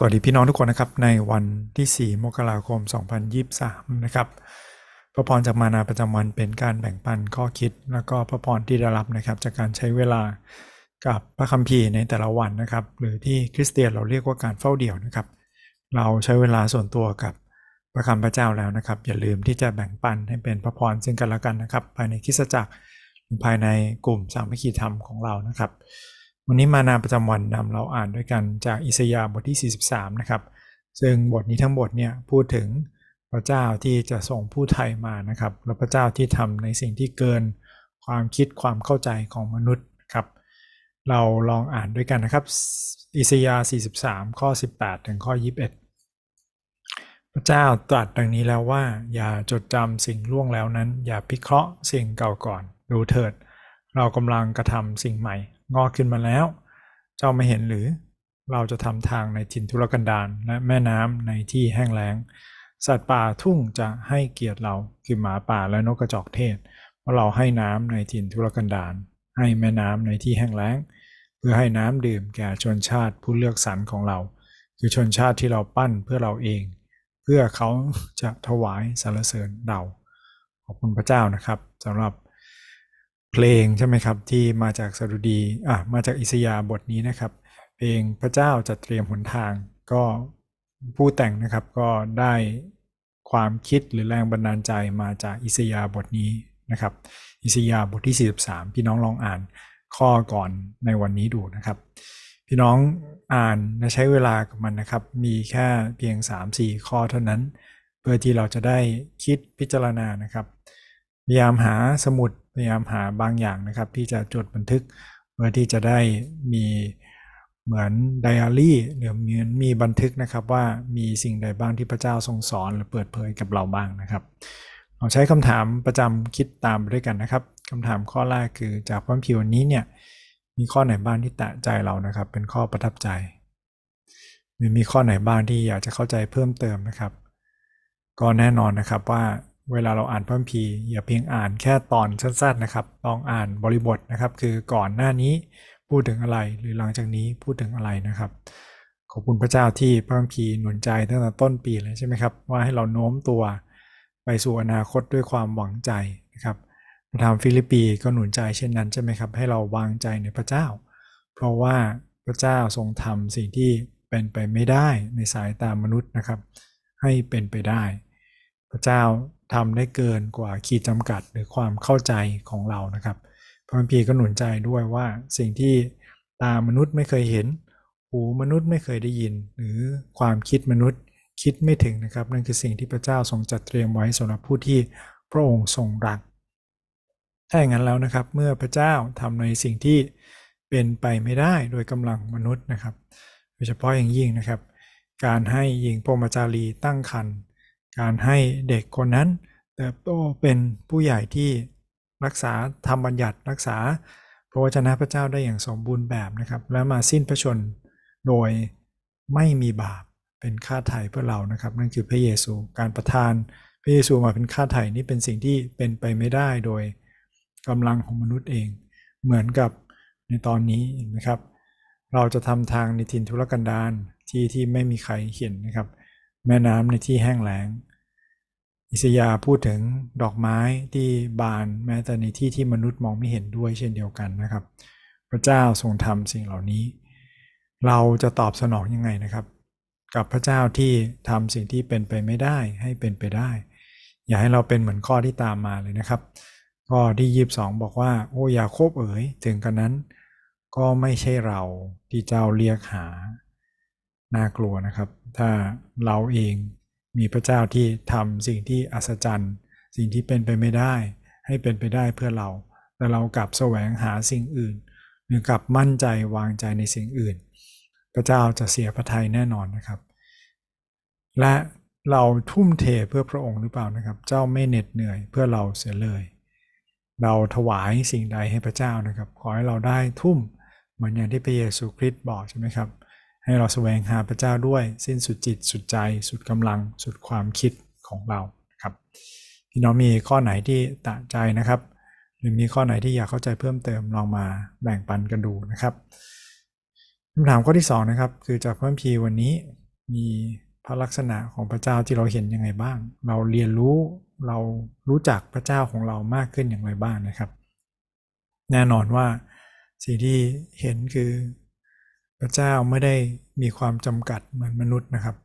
สวัสดีพี่น้องทุกคนนะครับ ในวันที่ 4 มกราคม 2023 นะครับ พระพรจากมานาประจำวันเป็นการแบ่งปันข้อคิด แล้วก็พระพรที่ได้รับนะครับ จากการใช้เวลากับพระคัมภีร์ในแต่ละวันนะครับ หรือที่คริสเตียนเราเรียกว่าการเฝ้าเดี่ยวนะครับ เราใช้เวลาส่วนตัวกับพระคำพระเจ้าแล้วนะครับ อย่าลืมที่จะแบ่งปันให้เป็นพระพรซึ่งกันและกันนะครับ ภายในคริสตจักรภายในกลุ่มสามัคคีธรรมของเรานะครับ วันนี้มานาประจำวันนำเราอ่านด้วยกันจากอิสยาห์บทที่ 43 นะครับ ซึ่งบทนี้ทั้งบทเนี่ยพูดถึงพระเจ้าที่จะส่งผู้ไทยมานะครับ และพระเจ้าที่ทำในสิ่งที่เกินความคิดความเข้าใจของมนุษย์ครับ เราลองอ่านด้วยกันนะครับ อิสยาห์43 ข้อ 18 ถึงข้อ 21 พระเจ้าตรัสดังนี้แล้วว่า อย่าจดจำสิ่งล่วงแล้วนั้น อย่าพิเคราะห์สิ่งเก่าก่อน ดูเถิด เรากำลังกระทำสิ่งใหม่ งอกขึ้นมาแล้ว เจ้าไม่เห็นหรือ เราจะทำทางในถิ่นทุรกันดารและแม่น้ำในที่แห้งแล้ง สัตว์ป่าทุ่งจะให้เกียรติเราคือหมาป่าและนกกระจอกเทศเพราะเราให้น้ำในถิ่นทุรกันดารให้แม่น้ำในที่แห้งแล้ง เพื่อให้น้ำดื่มแก่ชนชาติผู้เลือกสรรของเรา คือชนชาติที่เราปั้นเพื่อเราเอง เพื่อเขาจะถวายสรรเสริญเราขอบคุณพระเจ้านะครับสำหรับ เพลงใช่ไหมครับ ที่มาจากสดุดีอะมาจากอิสยาบทนี้นะครับ เพลงพระเจ้าจะเตรียมหนทางก็ผู้แต่งนะครับก็ได้ความคิดหรือแรงบันดาลใจมาจากอิสยาบทนี้นะครับ อิสยาบทที่ 43 พี่น้องลองอ่านข้อก่อนในวันนี้ดูนะครับ พี่น้องอ่านและใช้เวลากับมันนะครับ มีแค่เพียง 3-4 ข้อเท่านั้น เพื่อที่เราจะได้คิดพิจารณานะครับ พยายามหาสมุดพยายามหาบางอย่างนะครับ ที่จะจดบันทึกเพื่อที่จะได้มีเหมือนไดอารี่หรือมีมีบันทึกนะครับว่ามีสิ่งใดบ้างที่พระเจ้าทรงสอนหรือเปิดเผยกับเราบ้างนะครับเราใช้คำถามประจำคิดตามไปด้วยกันนะครับคำถามข้อแรกคือจากความผิวนี้เนี่ยมีข้อไหนบ้างที่แตะใจเรานะครับ เป็นข้อประทับใจหรือมีข้อไหนบ้างที่อยากจะเข้าใจเพิ่มเติมนะครับ ก็แน่นอนนะครับว่า เวลาเราอ่านพระคัมภีร์อย่าเพียงอ่านแค่ตอนสั้นๆนะครับลองอ่านบริบทนะครับ คือก่อนหน้านี้พูดถึงอะไรหรือหลังจากนี้พูดถึงอะไรนะครับ ขอบคุณพระเจ้าที่พระคัมภีร์หนุนใจตั้งแต่ต้นปีเลยใช่ไหมครับว่าให้เราโน้มตัวไปสู่อนาคตด้วยความหวังใจนะครับพระธรรมฟิลิปปีก็หนุนใจเช่นนั้นใช่ไหมครับ ให้เราวางใจในพระเจ้า เพราะว่าพระเจ้าทรงทำสิ่งที่เป็นไปไม่ได้ในสายตามนุษย์นะครับ ให้เป็นไปได้ พระเจ้า ทำได้เกินกว่าขีดจำกัดหรือความเข้าใจของเรานะครับพระคัมภีร์ก็หนุนใจด้วยว่าสิ่งที่ตามนุษย์ไม่เคยเห็น หูมนุษย์ไม่เคยได้ยิน หรือความคิดมนุษย์คิดไม่ถึงนะครับ นั่นคือสิ่งที่พระเจ้าทรงจัดเตรียมไว้สำหรับผู้ที่พระองค์ทรงรัก ถ้าอย่างนั้นแล้วนะครับ เมื่อพระเจ้าทำในสิ่งที่เป็นไปไม่ได้โดยกำลังมนุษย์นะครับ โดยเฉพาะอย่างยิ่งนะครับ การให้หญิงพรมจารีตั้งครรภ์ การให้เด็กคนนั้น เติบโตเป็นผู้ใหญ่ที่รักษาธรรมบัญญัติรักษาพระวจนะพระเจ้าได้อย่างสมบูรณ์แบบนะครับ และมาสิ้นพระชนโดยไม่มีบาปเป็นค่าไถ่เพื่อเรานะครับ นั่นคือพระเยซูการประทาน พระเยซูมาเป็นค่าไถ่นี่เป็นสิ่งที่เป็นไปไม่ได้โดยกำลังของมนุษย์เอง เหมือนกับในตอนนี้นะครับ เราจะทำทางในทินทุรกันดารที่ที่ไม่มีใครเห็นนะครับ แม่น้ำในที่แห้งแล้ง อิสยาพูดถึงดอกไม้ที่บานแม้แต่ในที่ที่มนุษย์มองไม่เห็นด้วยเช่นเดียวกันนะครับ พระเจ้าทรงทำสิ่งเหล่านี้ เราจะตอบสนองยังไงนะครับ กับพระเจ้าที่ทำสิ่งที่เป็นไปไม่ได้ให้เป็นไปได้ อย่าให้เราเป็นเหมือนข้อที่ตามมาเลยนะครับข้อที่ยีบสองบอกว่า โอ้ยาโคบเอ๋ยถึงกันนั้น ก็ไม่ใช่เราที่เจ้าเรียกหาน่ากลัวนะครับ ถ้าเราเอง มีพระเจ้าที่ทำสิ่งที่อัศจรรย์ สิ่งที่เป็นไปไม่ได้ ให้เป็นไปได้เพื่อเรา แต่เรากลับแสวงหาสิ่งอื่น หรือกลับมั่นใจวางใจในสิ่งอื่น พระเจ้าจะเสียพระทัยแน่นอนนะครับ และเราทุ่มเทเพื่อพระองค์หรือเปล่านะครับ เจ้าไม่เหน็ดเหนื่อยเพื่อเราเสียเลย เราถวายสิ่งใดให้พระเจ้านะครับ ขอให้เราได้ทุ่มเหมือนอย่างที่พระเยซูคริสต์บอกใช่ไหมครับ ให้เราแสวงหาพระเจ้าด้วยสิ้นสุดจิตสุดใจ สุดกำลัง สุดความคิดของเราครับพี่น้องมีข้อไหนที่ตะใจนะครับ หรือมีข้อไหนที่อยากเข้าใจเพิ่มเติมลองมาแบ่งปันกันดูนะครับคำถามข้อที่2นะครับคือจากพระพีวันนี้มีพระลักษณะของพระเจ้าที่เราเห็นยังไงบ้าง เราเรียนรู้เรารู้จักพระเจ้าของเรามากขึ้นอย่างไรบ้างนะครับ แน่นอนว่าสิ่งที่เห็นคือ พระเจ้าไม่ได้มีความจำกัดเหมือนมนุษย์นะครับ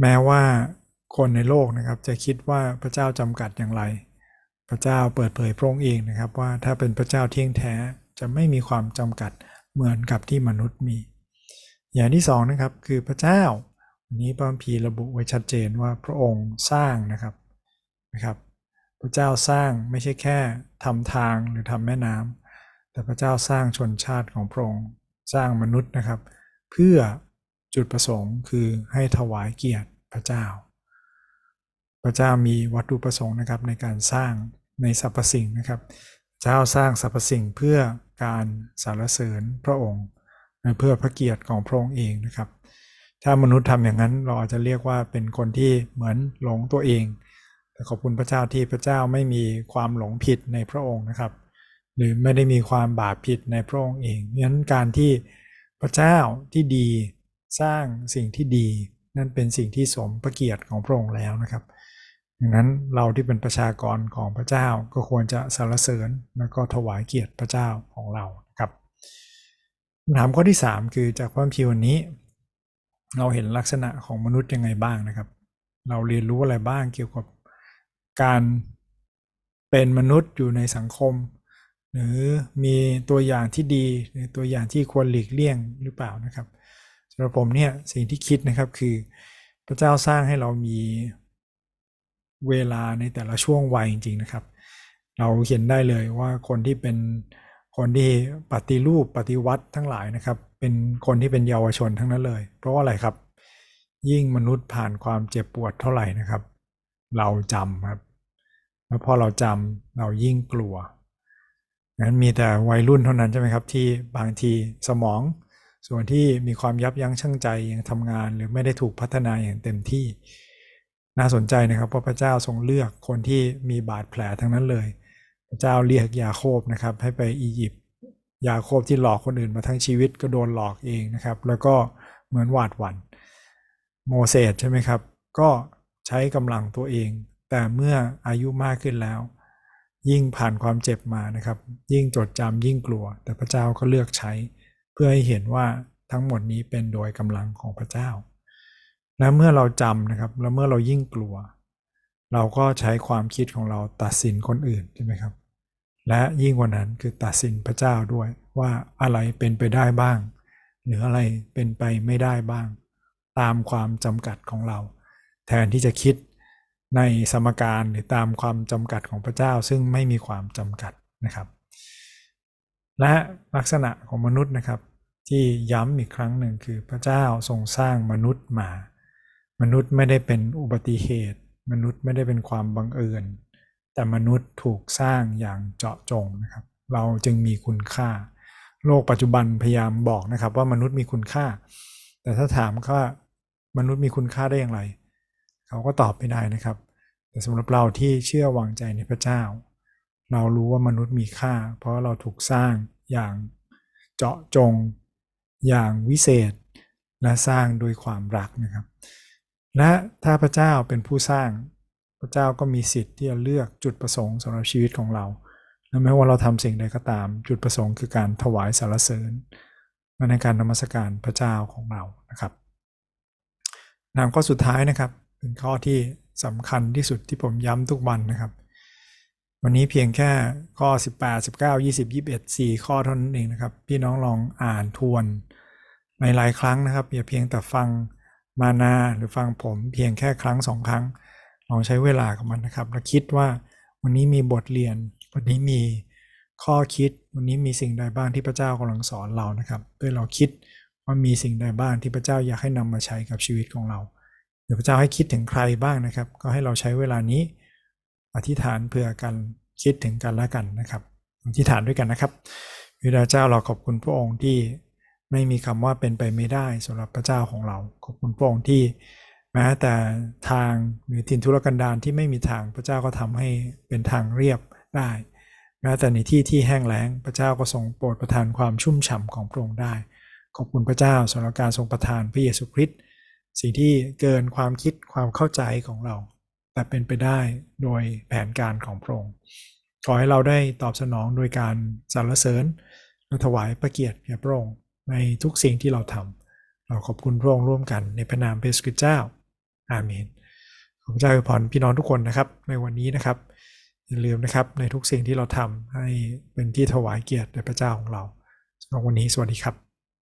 แม้ว่าคนในโลกนะครับ จะคิดว่าพระเจ้าจำกัดอย่างไร พระเจ้าเปิดเผยพระองค์เองนะครับ ว่าถ้าเป็นพระเจ้าเที่ยงแท้จะไม่มีความจำกัดเหมือนกับที่มนุษย์มี อย่างที่สองนะครับคือพระเจ้าวันนี้พระคัมภีร์ระบุไว้ชัดเจนว่าพระองค์สร้างนะครับนะครับ พระเจ้าสร้างไม่ใช่แค่ทำทางหรือทำแม่น้ำ แต่พระเจ้าสร้างชนชาติของพระองค์สร้างมนุษย์นะครับ เพื่อจุดประสงค์คือให้ถวายเกียรติพระเจ้า พระเจ้ามีวัตถุประสงค์นะครับในการสร้างในสรรพสิ่งนะครับเจ้าสร้างสรรพสิ่งเพื่อการสรรเสริญพระองค์เพื่อพระเกียรติของพระองค์เองนะครับ ถ้ามนุษย์ทำอย่างนั้นเราอาจจะเรียกว่าเป็นคนที่เหมือนหลงตัวเองแต่ขอบคุณพระเจ้าที่พระเจ้าไม่มีความหลงผิดในพระองค์นะครับ หรือไม่ได้มีความบาปผิดในพระองค์เองงั้นการที่พระเจ้าที่ดีสร้างสิ่งที่ดี นั่นเป็นสิ่งที่สมพระเกียรติของพระองค์แล้วนะครับดังนั้นเราที่เป็นประชากรของพระเจ้าก็ควรจะสรรเสริญแล้วก็ถวายเกียรติพระเจ้าของเราครับคำถามข้อที่ 3 คือจากความพิวันนี้ เราเห็นลักษณะของมนุษย์ยังไงบ้างนะครับ เราเรียนรู้อะไรบ้างเกี่ยวกับการเป็นมนุษย์อยู่ในสังคม หรือมีตัวอย่างที่ดีหรือตัวอย่างที่ควรหลีกเลี่ยงหรือเปล่านะครับสำหรับผมเนี่ยสิ่งที่คิดนะครับคือพระเจ้าสร้างให้เรามีเวลาในแต่ละช่วงวัยจริง ๆนะครับ เราเห็นได้เลยว่าคนที่เป็นคนที่ปฏิรูปปฏิวัติทั้งหลายนะครับ เป็นคนที่เป็นเยาวชนทั้งนั้นเลย เพราะว่าอะไรครับ ยิ่งมนุษย์ผ่านความเจ็บปวดเท่าไหร่นะครับ เราจำครับแล้วพอเราจำเรายิ่งกลัว งั้นมีแต่วัยรุ่นเท่านั้นใช่ไหมครับที่บางทีสมอง ส่วนที่มีความยับยั้งชั่งใจยังทำงาน หรือไม่ได้ถูกพัฒนาอย่างเต็มที่ น่าสนใจนะครับเพราะพระเจ้าทรงเลือกคนที่มีบาดแผลทั้งนั้นเลย พระเจ้าเรียกยาโคบนะครับให้ไปอียิปต์ยาโคบที่หลอกคนอื่นมาทั้งชีวิตก็โดนหลอกเองนะครับ แล้วก็เหมือนหวาดหวัน่นโมเสสใช่ไหมครับ ก็ใช้กำลังตัวเอง แต่เมื่ออายุมากขึ้นแล้ว ยิ่งผ่านความเจ็บมานะครับ ยิ่งจดจำยิ่งกลัว แต่พระเจ้าก็เลือกใช้ เพื่อให้เห็นว่าทั้งหมดนี้เป็นโดยกำลังของพระเจ้า และเมื่อเราจำนะครับ แล้วเมื่อเรายิ่งกลัว เราก็ใช้ความคิดของเราตัดสินคนอื่นใช่ไหมครับ และยิ่งกว่านั้นคือตัดสินพระเจ้าด้วยว่าอะไรเป็นไปได้บ้าง หรืออะไรเป็นไปไม่ได้บ้าง ตามความจำกัดของเรา แทนที่จะคิด ในสมการหรือตามความจำกัดของพระเจ้าซึ่งไม่มีความจำกัดนะครับ และลักษณะของมนุษย์นะครับ ที่ย้ำอีกครั้งหนึ่งคือพระเจ้าทรงสร้างมนุษย์มา มนุษย์ไม่ได้เป็นอุบัติเหตุ มนุษย์ไม่ได้เป็นความบังเอิญ แต่มนุษย์ถูกสร้างอย่างเจาะจงนะครับ เราจึงมีคุณค่า โลกปัจจุบันพยายามบอกนะครับว่ามนุษย์มีคุณค่า แต่ถ้าถามว่ามนุษย์มีคุณค่าได้อย่างไร เขาก็ตอบไม่ได้นะครับ แต่สำหรับเราที่เชื่อวางใจในพระเจ้า เรารู้ว่ามนุษย์มีค่า เพราะเราถูกสร้างอย่างเจาะจง อย่างวิเศษ และสร้างโดยความรักนะครับ และถ้าพระเจ้าเป็นผู้สร้าง พระเจ้าก็มีสิทธิ์ที่จะเลือกจุดประสงค์สำหรับชีวิตของเราและไม่ว่าเราทำสิ่งใดก็ตาม จุดประสงค์คือการถวายสารเสริญในการนมัสการพระเจ้าของเรานะครับนามข้อสุดท้ายนะครับ เป็นข้อที่สำคัญที่สุดที่ผมย้ำทุกวันนะครับ วันนี้เพียงแค่ข้อ 18 19 20 21 4 ข้อเท่านั้นเองนะครับ พี่น้องลองอ่านทวนในหลายครั้งนะครับอย่าเพียงแต่ฟังมานาหรือฟังผมเพียงแค่ครั้งสองครั้ง ลองใช้เวลากับมันนะครับ แล้วคิดว่าวันนี้มีบทเรียน วันนี้มีข้อคิด วันนี้มีสิ่งใดบ้างที่พระเจ้ากำลังสอนเรานะครับเพื่อเราคิดว่ามีสิ่งใดบ้างที่พระเจ้าอยากให้นำมาใช้กับชีวิตของเรา ดี๋ยวพระเจ้าให้คิดถึงใครบ้างนะครับ ก็ให้เราใช้เวลานี้อธิษฐานเพื่อกันคิดถึงกันและกันนะครับอธิษฐานด้วยกันนะครับพระเจ้าเราขอบคุณพระองค์ที่ไม่มีคำว่าเป็นไปไม่ได้สำหรับพระเจ้าของเรา ขอบคุณพระองค์ที่แม้แต่ทางหรือทินทุรกันดารที่ไม่มีทางพระเจ้าก็ทำให้เป็นทางเรียบได้แม้แต่ในที่ที่แห้งแล้งพระเจ้าก็ทรงโปรดประทานความชุ่มฉ่ำของพระองค์ได้ ขอบคุณพระเจ้าสำหรับการทรงประทานพระเยซูคริสต์ สิ่งที่เกินความคิดความเข้าใจของเรา แต่เป็นไปได้โดยแผนการของพระองค์ขอให้เราได้ตอบสนองโดยการสรรเสริญและถวายพระเกียรติแก่พระองค์ในทุกสิ่งที่เราทำเราขอบคุณพระองค์ร่วมกันในพระนามพระเยซูคริสต์เจ้า อาเมนขอพระเจ้าอวยพรพี่น้องทุกคนนะครับ ในวันนี้นะครับอย่าลืมนะครับในทุกสิ่งที่เราทำให้เป็นที่ถวายเกียรติแด่พระเจ้าของเราสำหรับวันนี้สวัสดีครับ